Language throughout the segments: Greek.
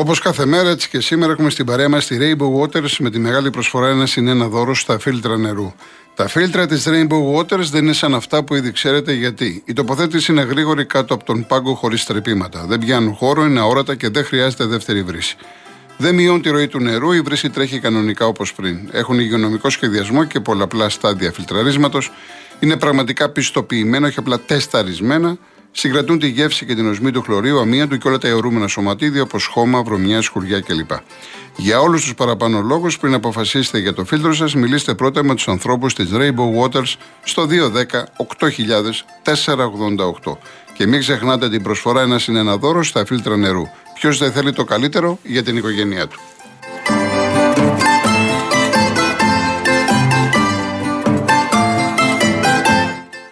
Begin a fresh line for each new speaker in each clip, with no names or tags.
Όπως κάθε μέρα, έτσι και σήμερα έχουμε στην παρέα μας τη Rainbow Waters με τη μεγάλη προσφορά ένα συν ένα δώρο στα φίλτρα νερού. Τα φίλτρα της Rainbow Waters δεν είναι σαν αυτά που ήδη ξέρετε γιατί. Η τοποθέτηση είναι γρήγορη κάτω από τον πάγκο χωρίς τρεπήματα. Δεν πιάνουν χώρο, είναι αόρατα και δεν χρειάζεται δεύτερη βρύση. Δεν μειώνει τη ροή του νερού, η βρύση τρέχει κανονικά όπως πριν. Έχουν υγειονομικό σχεδιασμό και πολλαπλά στάδια φιλτραρίσματος. Είναι πραγματικά πιστοποιημένα, όχι απλά τεσταρισμένα Συγκρατούν τη γεύση και την οσμή του χλωρίου, αμύαντου και όλα τα αιωρούμενα σωματίδια όπως χώμα, βρωμιά, σκουριά κλπ. Για όλους τους παραπάνω λόγους, πριν αποφασίσετε για το φίλτρο σας, μιλήστε πρώτα με τους ανθρώπους της Rainbow Waters στο 210 8000 488. Και μην ξεχνάτε την προσφορά ένα είναι ένα δώρο στα φίλτρα νερού. Ποιος δεν θέλει το καλύτερο για την οικογένειά του.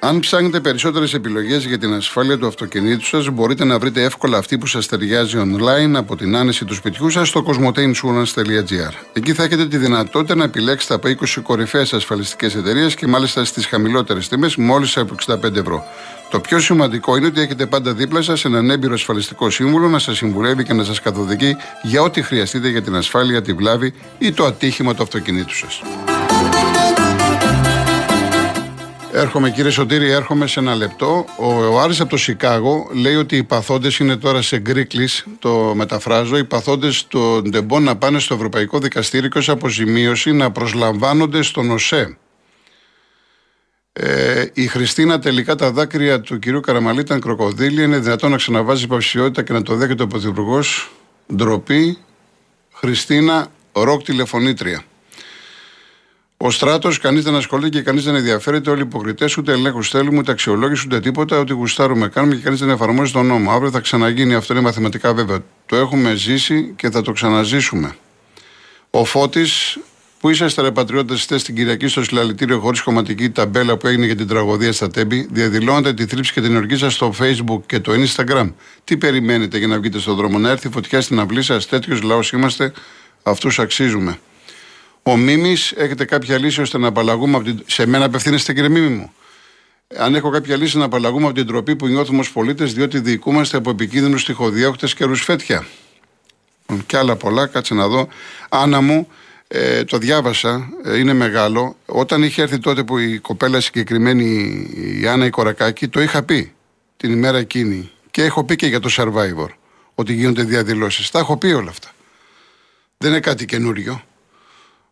Αν ψάχνετε περισσότερες επιλογές για την ασφάλεια του αυτοκινήτου σας, μπορείτε να βρείτε εύκολα αυτή που σας ταιριάζει online από την άνεση του σπιτιού σας στο cosmoteinsurance.gr. Εκεί θα έχετε τη δυνατότητα να επιλέξετε από 20 κορυφαίες ασφαλιστικές εταιρείες και μάλιστα στις χαμηλότερες τιμές, μόλις από 65 ευρώ. Το πιο σημαντικό είναι ότι έχετε πάντα δίπλα σας έναν έμπειρο ασφαλιστικό σύμβουλο να σας συμβουλεύει και να σας καθοδηγεί για ό,τι χρειαστείτε για την ασφάλεια, τη βλάβη ή το ατύχημα του αυτοκινήτου σας. Έρχομαι κύριε Σωτήρη, έρχομαι σε ένα λεπτό. Ο, ο Άρης από το Σικάγο λέει ότι οι παθόντες είναι τώρα σε Greeklish, το μεταφράζω, οι παθόντες των Τεμπών να πάνε στο Ευρωπαϊκό Δικαστήριο και ως αποζημίωση να προσλαμβάνονται στον ΟΣΕ. Ε, η Χριστίνα τελικά τα δάκρυα του κυρίου Καραμαλή ήταν κροκοδείλια. Είναι δυνατόν να ξαναβάζει υποψηφιότητα και να το δέχεται ο Πρωθυπουργός. Ντροπή. Χριστίνα, ροκ τηλεφωνήτρια. Ο στράτος, κανείς δεν ασχολείται και κανείς δεν ενδιαφέρεται. Όλοι οι υποκριτές ούτε ελέγχους θέλουμε, ούτε αξιολόγηση, ούτε τίποτα. Ό,τι γουστάρουμε κάνουμε και κανείς δεν εφαρμόζει τον νόμο. Αύριο θα ξαναγίνει, αυτό είναι μαθηματικά βέβαια. Το έχουμε ζήσει και θα το ξαναζήσουμε. Ο Φώτης, που είσαστε ρε πατριώτε, είστε στην Κυριακή στο συλλαλητήριο χωρίς κομματική ταμπέλα που έγινε για την τραγωδία στα Τέμπη, διαδηλώνετε τη θλίψη και την οργή σας στο Facebook και το Instagram. Τι περιμένετε για να βγείτε στον δρόμο, να έρθει φωτιά στην αυλή σας, τέτοιος λαός είμαστε, αυτούς αξίζουμε. Ο Μίμης, έχετε κάποια λύση ώστε να απαλλαγούμε από την. Σε μένα απευθύνεστε, κύριε Μίμη μου. Αν έχω κάποια λύση να απαλλαγούμε από την τροπή που νιώθουμε ως πολίτες, διότι διοικούμαστε από επικίνδυνους τυχοδιώκτε και ρουσφέτια. Και άλλα πολλά, κάτσε να δω. Άννα μου, ε, το διάβασα, ε, είναι μεγάλο. Όταν είχε έρθει τότε που η κοπέλα συγκεκριμένη, η Άννα η Κορακάκη, το είχα πει την ημέρα εκείνη. Και έχω πει και για το survivor, ότι γίνονται διαδηλώσεις. Τα έχω πει όλα αυτά. Δεν είναι κάτι καινούριο.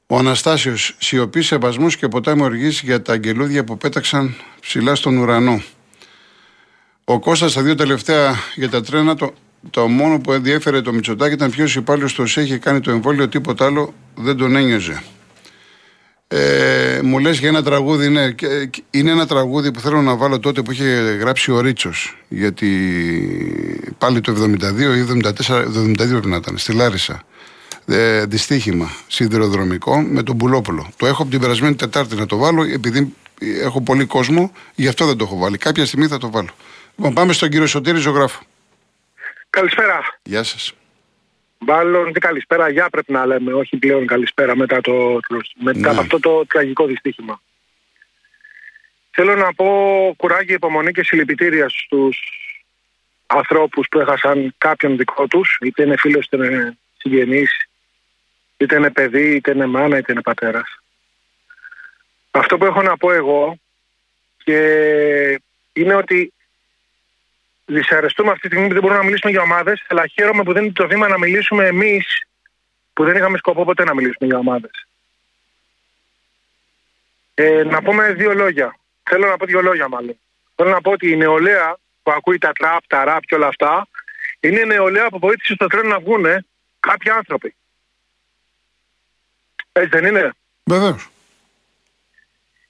Ο Αναστάσιος, σιωπής, σεβασμού και ποτάμι οργή για τα αγγελούδια που πέταξαν ψηλά στον ουρανό. Ο Κώστας τα δύο τελευταία για τα τρένα, το, το μόνο που ενδιέφερε το Μητσοτάκι ήταν ποιος υπάλληλος το είχε κάνει το εμβόλιο, τίποτα άλλο δεν τον ένιωζε. Ε, μου λες για ένα τραγούδι, ναι, είναι ένα τραγούδι που θέλω να βάλω τότε που είχε γράψει ο Ρίτσος. Γιατί πάλι το 72 ή 74, 72 πρέπει να ήταν, στη Λάρισα ε, δυστύχημα σιδηροδρομικό με τον Πουλόπουλο. Το έχω από την περασμένη Τετάρτη να το βάλω, επειδή έχω πολύ κόσμο, γι' αυτό δεν το έχω βάλει. Κάποια στιγμή θα το βάλω. Λοιπόν, πάμε στον κύριο Σωτήρη Ζωγράφο.
Καλησπέρα.
Γεια σας.
Μάλλον τι καλησπέρα, για πρέπει να λέμε, όχι πλέον καλησπέρα μετά, το, μετά ναι. αυτό το τραγικό δυστύχημα. Θέλω να πω κουράγιο, υπομονή και συλληπιτήρια στους ανθρώπους που έχασαν κάποιον δικό τους, είτε είναι φίλος είτε είναι συγγενείς, είτε είναι παιδί, είτε είναι μάνα, είτε είναι πατέρας. Αυτό που έχω να πω εγώ και είναι ότι δυσαρεστούμε αυτή τη στιγμή που δεν μπορούμε να μιλήσουμε για ομάδες, αλλά χαίρομαι που δεν είναι το βήμα να μιλήσουμε εμείς που δεν είχαμε σκοπό ποτέ να μιλήσουμε για ομάδες. Ε, να πούμε δύο λόγια. Θέλω να πω δύο λόγια μάλλον. Θέλω να πω ότι η νεολαία που ακούει τα τραπ, τα ραπ και όλα αυτά είναι η νεολαία που βοήθησε στο τρένο να βγούνε κάποιοι άνθρωποι. Έτσι δεν είναι;
Βεβαίως.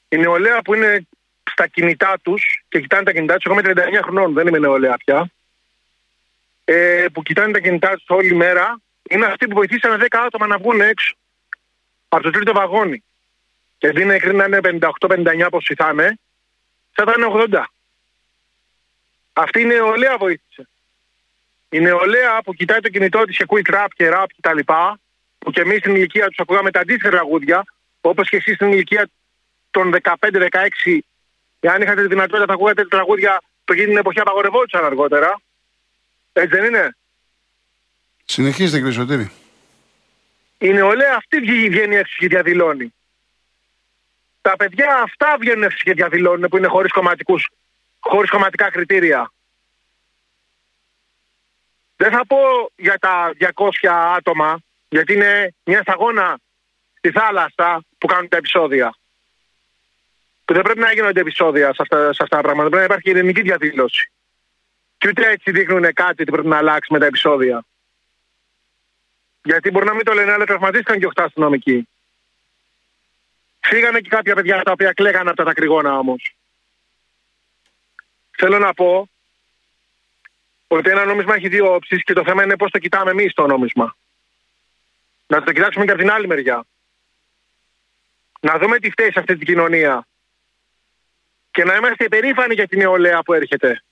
Η νεολαία που είναι στα κινητά τους και κοιτάνε τα κινητά τους, εγώ είμαι 39 χρονών, δεν είμαι νεολαία πια. Ε, που κοιτάνε τα κινητά τους όλη μέρα, είναι αυτοί που βοηθήσαν 10 άτομα να βγουν έξω από το τρίτο βαγόνι. Και αντί να είναι 58-59 όπω θα είναι, θα ήταν 80. Αυτή η νεολαία βοήθησε. Η νεολαία που κοιτάει το κινητό της και ακούει τραπ και ραπ κτλ. Που και εμείς στην ηλικία τους ακούγαμε τα αντίστοιχα τραγούδια, όπως και εσείς στην ηλικία των 15-16, εάν είχατε τη δυνατότητα να ακούγατε τραγούδια που εκείνη την εποχή απαγορευόντουσαν αργότερα. Έτσι δεν είναι;
Συνεχίστε κύριε Σωτήρη.
Η νεολαία αυτή βγαίνει έξω και διαδηλώνει. Τα παιδιά αυτά βγαίνουν έξω και διαδηλώνουν που είναι χωρίς, κομματικούς, χωρίς κομματικά κριτήρια. Δεν θα πω για τα 200 άτομα, γιατί είναι μια σταγόνα στη θάλασσα που κάνουν τα επεισόδια. Που δεν πρέπει να γίνονται επεισόδια σε αυτά, σε αυτά τα πράγματα. Πρέπει να υπάρχει ειρηνική διαδήλωση. Και ούτε έτσι δείχνουν κάτι ότι πρέπει να αλλάξει με τα επεισόδια. Γιατί μπορεί να μην το λένε, αλλά τραυματίστηκαν και 8 αστυνομικοί. Φύγανε και κάποια παιδιά τα οποία κλαίγανε από τα δακρυγόνα όμως. Θέλω να πω ότι ένα νόμισμα έχει δύο όψεις και το θέμα είναι πώς το κοιτάμε εμείς το νόμισμα. Να το κοιτάξουμε και από την άλλη μεριά. Να δούμε τι φταίει σε αυτή την κοινωνία. Και να είμαστε υπερήφανοι για την νεολαία που έρχεται.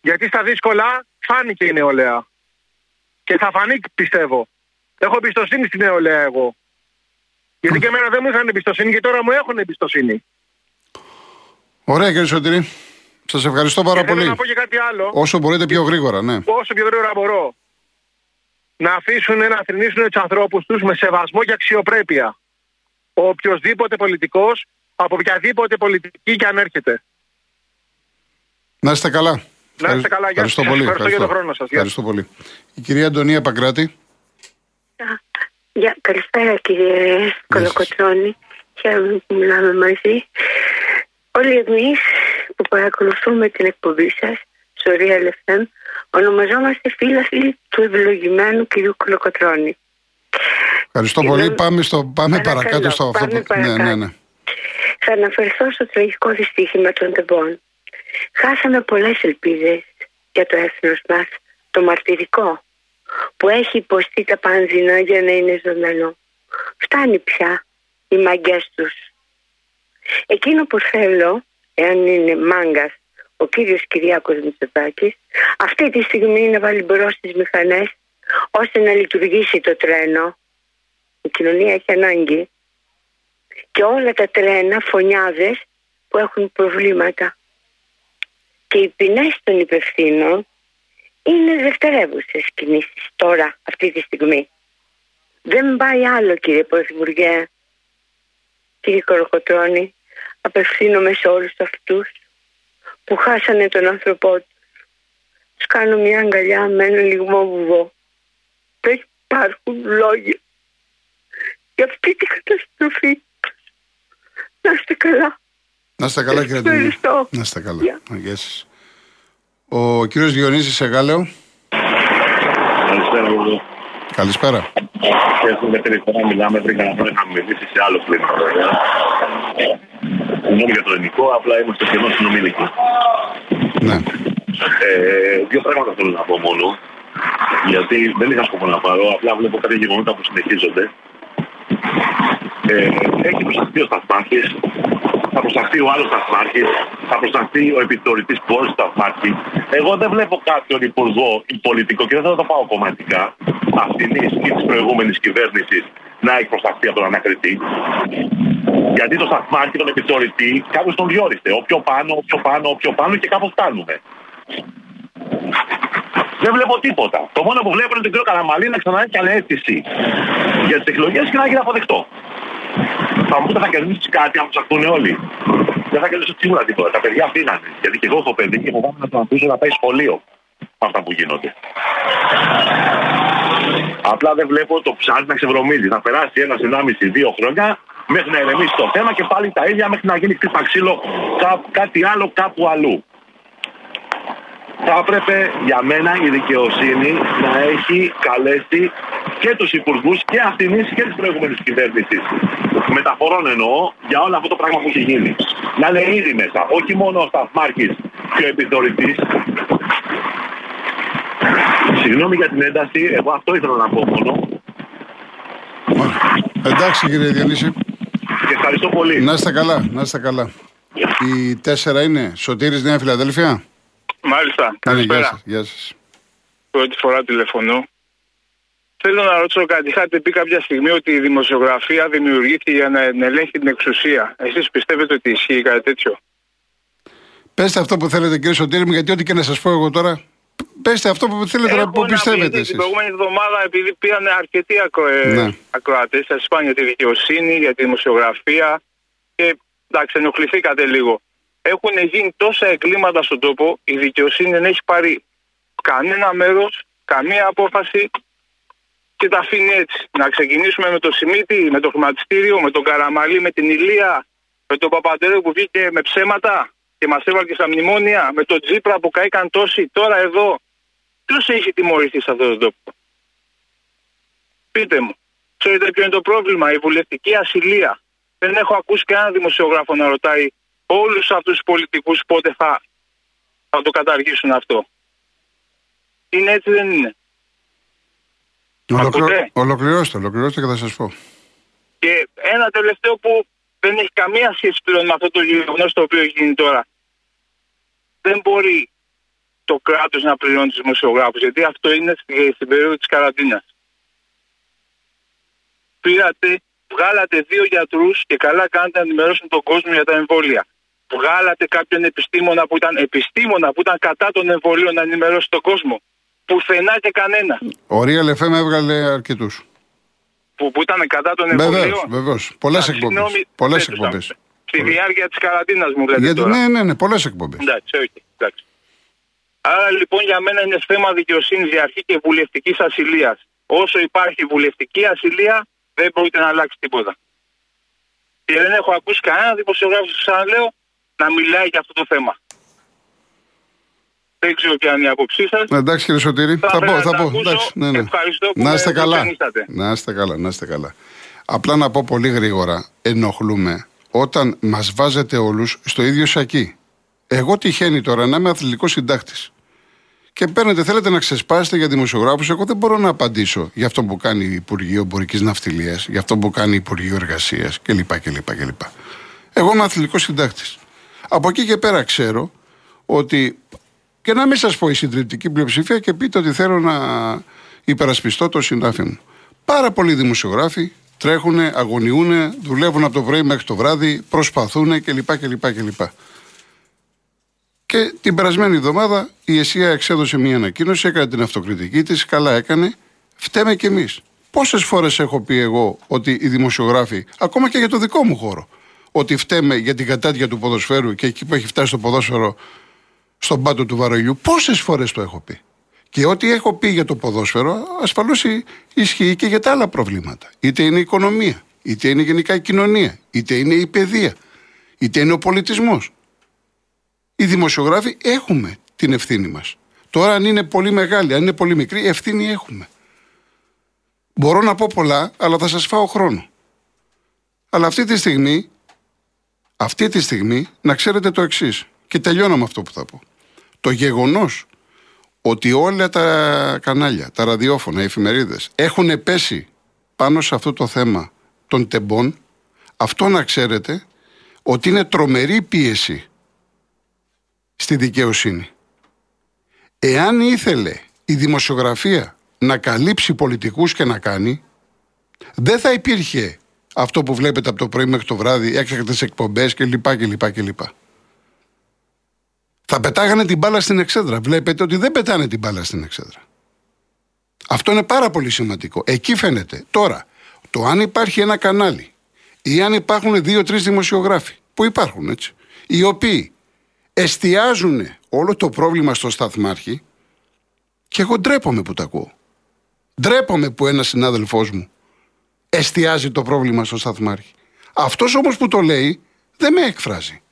Γιατί στα δύσκολα φάνηκε η νεολαία. Και θα φανεί πιστεύω. Έχω εμπιστοσύνη στην νεολαία εγώ. Γιατί και εμένα δεν μου είχαν εμπιστοσύνη και τώρα μου έχουν εμπιστοσύνη.
Ωραία κύριε Σωτηρή. Σας ευχαριστώ πάρα
και
πολύ.
Θέλω να πω και κάτι άλλο.
Όσο μπορείτε πιο γρήγορα, ναι.
Όσο πιο γρήγορα μπορώ. Να αφήσουν να θρυνήσουν τους ανθρώπους τους με σεβασμό και αξιοπρέπεια. Ο οποιοδήποτε πολιτικός, από οποιαδήποτε πολιτική και αν έρχεται.
Να είστε καλά.
Να είστε καλά, γεια
Ευχαριστώ
σας.
πολύ.
Ευχαριστώ για τον χρόνο σας. Γεια
Ευχαριστώ πολύ. Η κυρία Αντωνία Παγκράτη.
Γεια, καλησπέρα κύριε Κολοκοτσόνη. Χαίρομαι που μιλάμε μαζί. Όλοι εμείς που παρακολουθούμε την εκπομπή σας στο Real FM ονομαζόμαστε φίλοι του ευλογημένου κυρίου Κολοκοτρώνη.
Ευχαριστώ
Και
πολύ.
δεν-
Πάμε, στο, πάμε
Παρακαλώ,
παρακάτω στο αυτό
πάμε
που. Ναι, ναι,
παρακάτω.
ναι.
Θα αναφερθώ στο τραγικό δυστύχημα των τεμπών. Χάσαμε πολλές ελπίδες για το έθνος μας, το μαρτυρικό, που έχει υποστεί τα πάνζινα για να είναι ζωντανό. Φτάνει πια οι μαγκές τους. Εκείνο που θέλω, εάν είναι μάγκας, ο κύριος Κυριάκος Μητσοτάκης, αυτή τη στιγμή να βάλει μπρος τις μηχανές, ώστε να λειτουργήσει το τρένο. Η κοινωνία έχει ανάγκη και όλα τα τρένα φωνιάδες που έχουν προβλήματα. Και οι ποινές των υπευθύνων είναι δευτερεύουσες κινήσεις τώρα, αυτή τη στιγμή. Δεν πάει άλλο κύριε Πρωθυπουργέ. Κύριε Κοροκοτρώνη, απευθύνομαι σε όλους αυτούς που χάσανε τον άνθρωπό τους. Τους κάνω μια αγκαλιά με ένα λιγμό βουβό. Δεν υπάρχουν λόγια για αυτή την καταστροφή. Να είστε καλά.
Να είστε καλά, κύριε Αντωνία.
Ευχαριστώ.
Να είστε καλά.
Γεια.
Γεια σας. Ο κύριος Διονύσης Σεγάλεο.
Καλησπέρα, Γιώργο.
Καλησπέρα.
Έχουμε δεύτερη φορά μιλάμε πριν κανένα χρόνο είχαμε μιλήσει σε άλλο κλίμα, βέβαια. Συγγνώμη για το ελληνικό, απλά είμαστε σχεδόν συνομιλικοί.
Ναι.
Ε, δύο πράγματα θέλω να πω μόνο. Γιατί δεν είχα σκοπό να πάρω, απλά βλέπω κάποια γεγονότα που συνεχίζονται. Ε, έχει προσταχθεί ο Σταθμάρχης, θα προσταχθεί ο άλλος Σταθμάρχης, θα προσταχθεί ο επιθεωρητής πόρου Σταθμάρχης. Εγώ δεν βλέπω κάποιον υπουργό ή πολιτικό και δεν θα το πάω κομματικά αυτήν ή τη προηγούμενης κυβέρνησης να έχει προσταχθεί από τον ανακριτή. Γιατί το Σταθμάρχη, τον επιθεωρητή, κάποιο τον διόρισε. Όποιο πάνω, όποιο πάνω, όποιο πάνω και κάπου φτάνουμε. Δεν βλέπω τίποτα. Το μόνο που βλέπω είναι τον κύριο Καραμαλή να ξανά έκανε αίτηση για τις εκλογές και να γίνει αποδεκτό. Θα μου πείτε θα κερδίσει κάτι αν ψαχτούν όλοι. Δεν θα κερδίσει σίγουρα τίποτα. Τα παιδιά φύγανε. Γιατί και εγώ έχω παιδί και φοβάμαι να το αφήσω να πάει σχολείο με αυτά που γίνονται. Απλά δεν βλέπω το ψάρι να ξεβρωμίζει. Θα περάσει ένα, ενάμιση, δύο χρόνια μέχρι να ηρεμήσει το θέμα και πάλι τα ίδια μέχρι να γίνει χτύπα ξύλο κά- κάτι άλλο κάπου αλλού θα έπρεπε για μένα η δικαιοσύνη να έχει καλέσει και τους υπουργούς και αυτήν και της προηγούμενης κυβέρνησης. Μεταφορών εννοώ για όλο αυτό το πράγμα που έχει γίνει. Να είναι ήδη μέσα, όχι μόνο ο Σταθμάρχης και ο επιθεωρητής. Συγγνώμη για την ένταση, εγώ αυτό ήθελα να πω μόνο
Εντάξει κύριε Διονύση.
Και ευχαριστώ πολύ.
Να είστε καλά. Να είστε καλά. Η τέσσερα είναι Σωτήρης Νέα Φιλαδέλφια.
Μάλιστα.
Ναι, γεια
Καλησπέρα.
σας. Γεια σας.
Πρώτη φορά τηλεφωνώ. Θέλω να ρωτήσω κάτι. Είχατε πει κάποια στιγμή ότι η δημοσιογραφία δημιουργήθηκε για να ελέγχει την εξουσία. Εσείς πιστεύετε ότι ισχύει κάτι τέτοιο;
Πέστε αυτό που θέλετε κύριε Σωτήρη μου, γιατί ό,τι και να σας πω εγώ τώρα Πέστε αυτό που θέλετε να που πιστεύετε εσείς.
Την προηγούμενη εβδομάδα, επειδή πήραν αρκετοί ακρο... Ε, ναι. ακροατές, σα είπαν για τη δικαιοσύνη, για τη δημοσιογραφία. Και εντάξει, ενοχληθήκατε λίγο. Έχουν γίνει τόσα εγκλήματα στον τόπο, η δικαιοσύνη δεν έχει πάρει κανένα μέρος, καμία απόφαση και τα αφήνει έτσι. Να ξεκινήσουμε με το Σιμίτι, με το χρηματιστήριο, με τον Καραμαλή, με την Ηλία, με τον Παπαντέρου που βγήκε με ψέματα και μας έβαλε και στα μνημόνια, με τον Τζίπρα που καήκαν τόσοι, τώρα εδώ. Ποιος έχει τιμωρηθεί σε αυτόν τον τόπο; Πείτε μου. Ξέρετε ποιο είναι το πρόβλημα, η βουλευτική ασυλία. Δεν έχω ακούσει κανέναν δημοσιογράφο να ρωτάει όλους αυτούς τους πολιτικούς πότε θα, θα το καταργήσουν αυτό. Είναι έτσι, δεν είναι.
Ολοκληρώστε, ολοκληρώστε και θα σας πω.
Και ένα τελευταίο που δεν έχει καμία σχέση πλέον με αυτό το γεγονός το οποίο έχει γίνει τώρα. Δεν μπορεί το κράτος να πληρώνει τους δημοσιογράφους, γιατί αυτό είναι στην περίοδο της καραντίνας. Πήρατε, βγάλατε δύο γιατρούς και καλά κάνετε να ενημερώσουν τον κόσμο για τα εμβόλια. Βγάλατε κάποιον επιστήμονα που ήταν επιστήμονα που ήταν κατά των εμβολίων να ενημερώσει τον κόσμο. Πουθενά και κανένα.
Ο Real FM έβγαλε αρκετούς.
Που, που ήταν κατά των εμβολίων.
Βεβαίως, πολλές εκπομπές. Πολλές εκπομπές.
Στη διάρκεια της καραντίνας μου λέτε. Γιατί, τώρα.
Ναι, ναι, ναι, πολλές εκπομπές.
Εντάξει, όχι. Εντάξει. Άρα λοιπόν για μένα είναι θέμα δικαιοσύνης διαρχή και βουλευτικής ασυλίας. Όσο υπάρχει βουλευτική ασυλία, δεν μπορείτε να αλλάξει τίποτα. Και δεν έχω ακούσει κανένα δημοσιογράφος, ξαναλέω, να μιλάει για αυτό το θέμα. Δεν ξέρω ποια είναι η άποψή σας.
Εντάξει κύριε Σωτήρη, θα, θα πω. Θα πω.
Εντάξει, ναι, ναι. Ευχαριστώ που
να είστε καλά. Να είστε καλά, να είστε καλά. Απλά να πω πολύ γρήγορα, ενοχλούμε όταν μας βάζετε όλους στο ίδιο σακί. Εγώ τυχαίνει τώρα να είμαι αθλητικός συντάκτης. Και παίρνετε, θέλετε να ξεσπάσετε για δημοσιογράφους. Εγώ δεν μπορώ να απαντήσω για αυτό που κάνει η Υπουργείο Εμπορικής Ναυτιλίας, για αυτό που κάνει η Υπουργείο Εργασίας κλπ. κλπ, κλπ. Εγώ είμαι αθλητικός συντάκτης. Από εκεί και πέρα ξέρω ότι και να μην σας πω η συντριπτική πλειοψηφία και πείτε ότι θέλω να υπερασπιστώ το συνάφι μου. Πάρα πολλοί δημοσιογράφοι τρέχουν, αγωνιούν, δουλεύουν από το πρωί μέχρι το βράδυ, προσπαθούν κλπ. κλπ, κλπ. Και την περασμένη εβδομάδα η ΕΣΥΑ εξέδωσε μια ανακοίνωση, έκανε την αυτοκριτική της, καλά έκανε. Φταίμε κι εμείς. Πόσες φορές έχω πει εγώ ότι οι δημοσιογράφοι, ακόμα και για το δικό μου χώρο, ότι φταίμε για την κατάτια του ποδοσφαίρου και εκεί που έχει φτάσει το ποδόσφαιρο στον πάτο του βαρολιού. Πόσες φορές το έχω πει. Και ό,τι έχω πει για το ποδόσφαιρο, ασφαλώς ισχύει και για τα άλλα προβλήματα. Είτε είναι η οικονομία, είτε είναι γενικά η κοινωνία, είτε είναι η παιδεία, είτε είναι ο πολιτισμός. Οι δημοσιογράφοι έχουμε την ευθύνη μας. Τώρα, αν είναι πολύ μεγάλη, αν είναι πολύ μικρή, ευθύνη έχουμε. Μπορώ να πω πολλά, αλλά θα σας φάω χρόνο. Αλλά αυτή τη στιγμή, αυτή τη στιγμή, να ξέρετε το εξής. Και τελειώνω με αυτό που θα πω. Το γεγονός ότι όλα τα κανάλια, τα ραδιόφωνα, οι εφημερίδες έχουν πέσει πάνω σε αυτό το θέμα των τεμπών, αυτό να ξέρετε ότι είναι τρομερή πίεση στη δικαιοσύνη. Εάν ήθελε η δημοσιογραφία να καλύψει πολιτικούς και να κάνει, δεν θα υπήρχε αυτό που βλέπετε από το πρωί μέχρι το βράδυ, έκτακτες εκπομπές κλπ. κλπ, κλπ. Θα πετάγανε την μπάλα στην εξέδρα. Βλέπετε ότι δεν πετάνε την μπάλα στην εξέδρα. Αυτό είναι πάρα πολύ σημαντικό. Εκεί φαίνεται. Τώρα, το αν υπάρχει ένα κανάλι ή αν υπάρχουν δύο-τρεις δημοσιογράφοι, που υπάρχουν έτσι, οι οποίοι εστιάζουν όλο το πρόβλημα στο σταθμάρχη, και εγώ ντρέπομαι που τα ακούω. Ντρέπομαι που ένας συνάδελφός μου εστιάζει το πρόβλημα στο σταθμάρχη. Αυτός όμως που το λέει δεν με εκφράζει.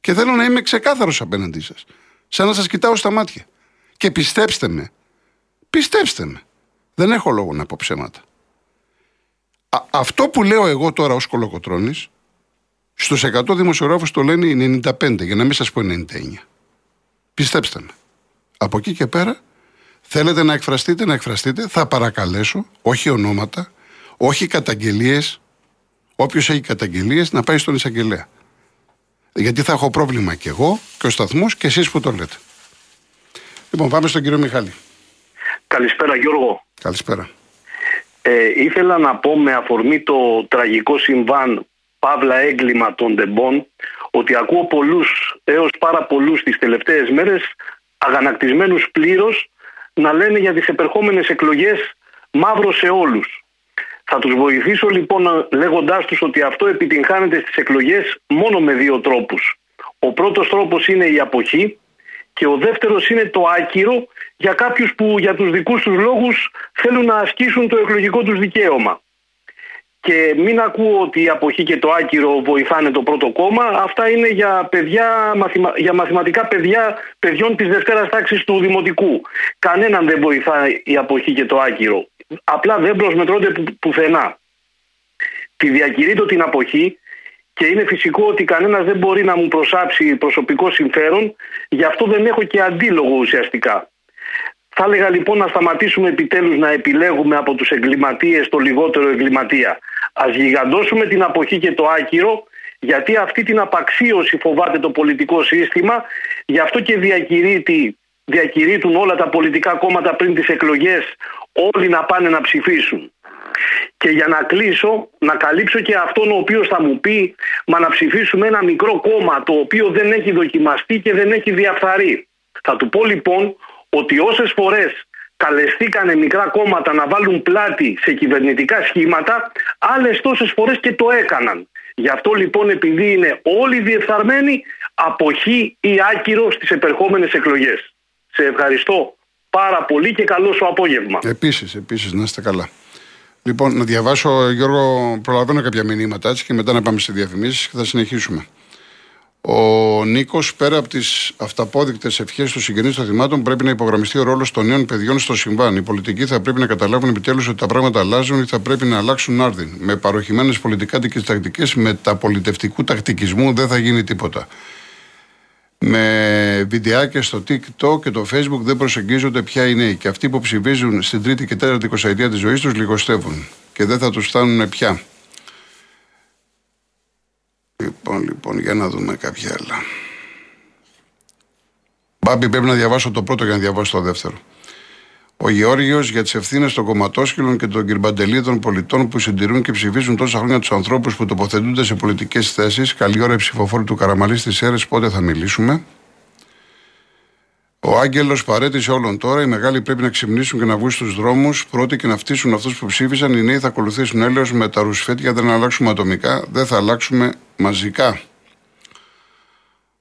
Και θέλω να είμαι ξεκάθαρος απέναντί σας. Σαν να σας κοιτάω στα μάτια. Και πιστέψτε με. Πιστέψτε με. Δεν έχω λόγο να πω ψέματα. αυτό που λέω εγώ τώρα ως κολοκοτρόνη, στους 100 δημοσιογράφους το λένε 95, για να μην σας πω 99. Πιστέψτε με. Από εκεί και πέρα, θέλετε να εκφραστείτε, να εκφραστείτε. Θα παρακαλέσω, όχι ονόματα, όχι καταγγελίες. Όποιος έχει καταγγελίες να πάει στον εισαγγελέα. Γιατί θα έχω πρόβλημα και εγώ και ο σταθμός και εσείς που το λέτε. Λοιπόν, πάμε στον κύριο Μιχάλη.
Καλησπέρα, Γιώργο.
Καλησπέρα.
Ε, ήθελα να πω με αφορμή το τραγικό συμβάν παύλα έγκλημα των τεμπών ότι ακούω πολλούς έως πάρα πολλούς τις τελευταίες μέρες αγανακτισμένους πλήρως να λένε για τις επερχόμενες εκλογές μαύρο σε όλους. Θα τους βοηθήσω λοιπόν λέγοντάς τους ότι αυτό επιτυγχάνεται στις εκλογές μόνο με δύο τρόπους. Ο πρώτος τρόπος είναι η αποχή και ο δεύτερος είναι το άκυρο για κάποιους που για τους δικούς τους λόγους θέλουν να ασκήσουν το εκλογικό τους δικαίωμα. Και μην ακούω ότι η αποχή και το άκυρο βοηθάνε το πρώτο κόμμα. Αυτά είναι για, παιδιά, για μαθηματικά παιδιά παιδιών της Δευτέρας τάξης του Δημοτικού. Κανέναν δεν βοηθάει η αποχή και το άκυρο. Απλά δεν προσμετρώνται που, πουθενά. Τη διακηρύττω την αποχή και είναι φυσικό ότι κανένας δεν μπορεί να μου προσάψει προσωπικό συμφέρον, γι' αυτό δεν έχω και αντίλογο ουσιαστικά. Θα έλεγα λοιπόν να σταματήσουμε επιτέλους να επιλέγουμε από τους εγκληματίες το λιγότερο εγκληματία. Ας γιγαντώσουμε την αποχή και το άκυρο γιατί αυτή την απαξίωση φοβάται το πολιτικό σύστημα γι' αυτό και διακηρύττει, διακηρύττουν όλα τα πολιτικά κόμματα πριν τις εκλογές όλοι να πάνε να ψηφίσουν. Και για να κλείσω, να καλύψω και αυτόν ο οποίος θα μου πει μα να ψηφίσουμε ένα μικρό κόμμα το οποίο δεν έχει δοκιμαστεί και δεν έχει διαφθαρεί. Θα του πω λοιπόν ότι όσες φορές καλεστήκανε μικρά κόμματα να βάλουν πλάτη σε κυβερνητικά σχήματα, άλλες τόσες φορές και το έκαναν. Γι' αυτό λοιπόν επειδή είναι όλοι διεφθαρμένοι, αποχή ή άκυρο στις επερχόμενες εκλογές. Σε ευχαριστώ πάρα πολύ και καλό σου απόγευμα.
Επίσης, επίσης, να είστε καλά. Λοιπόν, να διαβάσω, Γιώργο, προλαβαίνω κάποια μηνύματα έτσι και μετά να πάμε σε διαφημίσεις και θα συνεχίσουμε. Ο Νίκος, πέρα από τις αυταπόδεικτες ευχές του συγγενείς των θυμάτων, πρέπει να υπογραμμιστεί ο ρόλος των νέων παιδιών στο συμβάν. Οι πολιτικοί θα πρέπει να καταλάβουν επιτέλους ότι τα πράγματα αλλάζουν ή θα πρέπει να αλλάξουν άρδιν. Με παροχημένες πολιτικά τακτικές, με τα πολιτευτικού τακτικισμού δεν θα γίνει τίποτα. Με βιντεάκια στο TikTok και το Facebook δεν προσεγγίζονται πια οι νέοι. Και αυτοί που ψηφίζουν στην τρίτη και τέταρτη εικοσαετία της ζωής τους λιγοστεύουν. Και δεν θα τους φτάνουν πια. Λοιπόν, λοιπόν, για να δούμε κάποια άλλα. Μπάμπη, πρέπει να διαβάσω το πρώτο για να διαβάσω το δεύτερο. Ο Γεώργιος για τις ευθύνες των κομματόσκυλων και των κυρμπαντελίδων πολιτών που συντηρούν και ψηφίζουν τόσα χρόνια τους ανθρώπους που τοποθετούνται σε πολιτικές θέσεις. Καλή ώρα οι ψηφοφόροι του Καραμαλής στι αίρες, πότε θα μιλήσουμε; Ο Άγγελος παρέτησε όλων τώρα. Οι μεγάλοι πρέπει να ξυπνήσουν και να βγουν στους δρόμους. Πρώτοι και να φτύσουν αυτούς που ψήφισαν. Οι νέοι θα ακολουθήσουν έλεος με τα ρουσφέτια. Δεν αλλάξουμε ατομικά. Δεν θα αλλάξουμε μαζικά.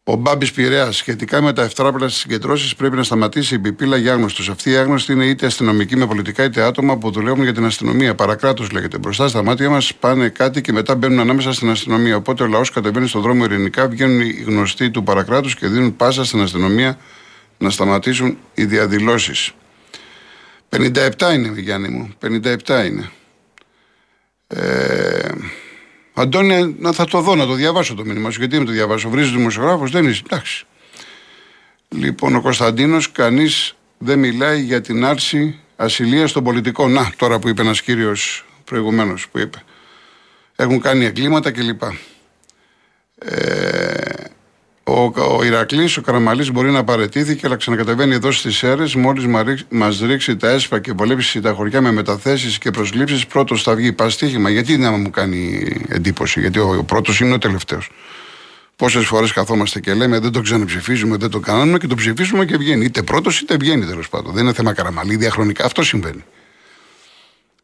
Ο Μπάμπης Πειραιά, σχετικά με τα ευτράπλα στις συγκεντρώσεις, πρέπει να σταματήσει η πιπίλα για άγνωστου. Αυτοί οι άγνωστοι είναι είτε αστυνομικοί με πολιτικά, είτε άτομα που δουλεύουν για την αστυνομία. Παρακράτο λέγεται. Μπροστά στα μάτια μας πάνε κάτι και μετά μπαίνουν ανάμεσα στην αστυνομία. Οπότε ο λαός κατεβαίνει στον δρόμο ειρηνικά, βγαίνουν οι γνωστοί του παρακράτους και δίνουν πάσα στην αστυνομία να σταματήσουν οι διαδηλώσεις. 57 είναι, Γιάννη μου. 57 είναι. Ε, Αντώνη, να θα το δω, να το διαβάσω το μήνυμα σου. Γιατί να το διαβάσω. Βρίζεις δημοσιογράφος, δεν είσαι. Εντάξει. Λοιπόν, ο Κωνσταντίνος, κανείς δεν μιλάει για την άρση ασυλίας των πολιτικών. Να, τώρα που είπε ένας κύριος προηγουμένως που είπε. Έχουν κάνει εγκλήματα κλπ. Ε, ο, ο Ηρακλής, ο Καραμαλής μπορεί να παρετήθηκε, αλλά ξανακατεβαίνει εδώ στις αίρες. Μόλις μα ρίξει τα έσπα και βολέψει τα χωριά με μεταθέσεις και προσλήψεις, πρώτος θα βγει. Παστίχημα. Γιατί να μου κάνει εντύπωση, Γιατί ο, ο πρώτος είναι ο τελευταίος. Πόσες φορές καθόμαστε και λέμε δεν το ξαναψηφίζουμε, δεν το κάνουμε και το ψηφίσουμε και βγαίνει. Είτε πρώτος είτε βγαίνει τέλος πάντων. Δεν είναι θέμα καραμαλή, διαχρονικά αυτό συμβαίνει.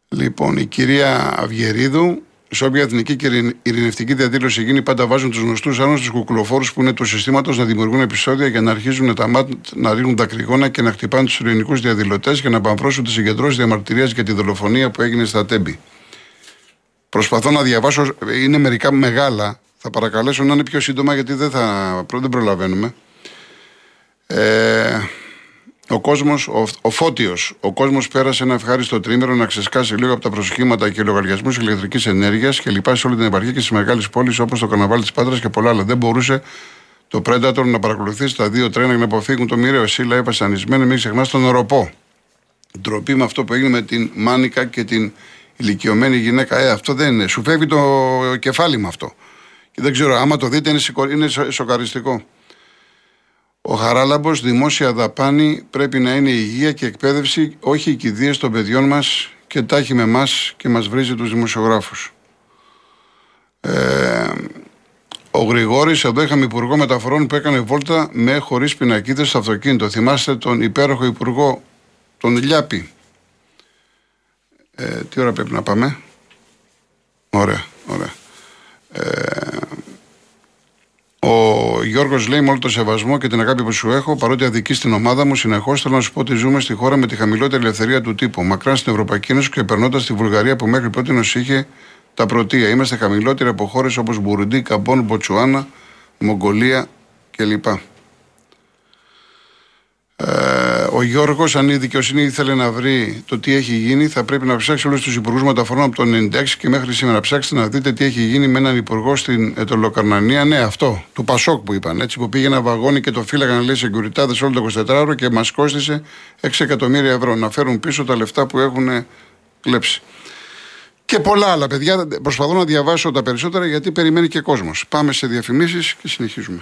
Λοιπόν, η κυρία Αυγερίδου σε όποια εθνική και ειρηνευτική διαδήλωση γίνει, πάντα βάζουν τους γνωστούς άγνωστου κουκλοφόρους που είναι του συστήματος να δημιουργούν επεισόδια για να αρχίζουν τα μάτια να ρίχνουν δακρυγόνα και να χτυπάνε τους ειρηνικούς διαδηλωτές και να παμφρώσουν τις συγκεντρώσεις διαμαρτυρίας για τη δολοφονία που έγινε στα Τέμπη. Προσπαθώ να διαβάσω, είναι μερικά μεγάλα. Θα παρακαλέσω να είναι πιο σύντομα γιατί δεν, θα, δεν προλαβαίνουμε. Ε, ο κόσμος, ο, ο φώτιος, ο κόσμος πέρασε ένα ευχάριστο τρίμερο να ξεσκάσει λίγο από τα προσχήματα και λογαριασμούς ηλεκτρικής ενέργειας και λοιπά σε όλη την επαρχία και στις μεγάλες πόλεις όπως το καναβάλι της Πάτρας και πολλά άλλα. Δεν μπορούσε το Predator να παρακολουθήσει τα δύο τρένα για να αποφύγουν το μοιραίο. Σύλλα βασανισμένο, μην ξεχνάς τον οροπό. Ντροπή με αυτό που έγινε με την Μάνικα και την ηλικιωμένη γυναίκα. Ε, αυτό δεν είναι. Σου φεύγει το κεφάλι με αυτό. Και δεν ξέρω, άμα το δείτε είναι, είναι σοκαριστικό. Ο Χαράλαμπος, δημόσια δαπάνη πρέπει να είναι υγεία και εκπαίδευση, όχι οι κηδείε των παιδιών μας και τάχει με εμάς και μας βρίζει τους δημοσιογράφους. Ε, ο Ο Γρηγόρης, εδώ είχαμε υπουργό μεταφορών που έκανε βόλτα με χωρίς πινακίδες στο αυτοκίνητο. Θυμάστε τον υπέροχο υπουργό, τον Λιάπη. Ε, τι ώρα πρέπει να πάμε; Ωραία, ωραία. Ε, ο Γιώργος λέει με όλο το σεβασμό και την αγάπη που σου έχω, παρότι αδική στην ομάδα μου, συνεχώς θέλω να σου πω ότι ζούμε στη χώρα με τη χαμηλότερη ελευθερία του τύπου. Μακράν στην Ευρωπαϊκή Ένωση και περνώντας τη Βουλγαρία που μέχρι πρώτη είχε τα πρωτεία. Είμαστε χαμηλότεροι από χώρες όπως Μπουρουντή, Καμπόν, Μποτσουάνα, Μογγολία κλπ. Ε, ο Γιώργος, αν η δικαιοσύνη ήθελε να βρει το τι έχει γίνει, θα πρέπει να ψάξει όλους τους υπουργούς μεταφορών από το 96 και μέχρι σήμερα. Ψάξτε να δείτε τι έχει γίνει με έναν υπουργό στην Ετωλοκαρνανία. Ναι, αυτό, του Πασόκ που είπαν. Έτσι, που πήγε ένα βαγόνι και το φύλαγαν, λέει, σεγκουριτάδε όλο το 24ωρο και μας κόστησε 6 εκατομμύρια ευρώ. Να φέρουν πίσω τα λεφτά που έχουν κλέψει. Και πολλά άλλα παιδιά. Προσπαθώ να διαβάσω τα περισσότερα γιατί περιμένει και κόσμος. Πάμε σε διαφημίσεις και συνεχίζουμε.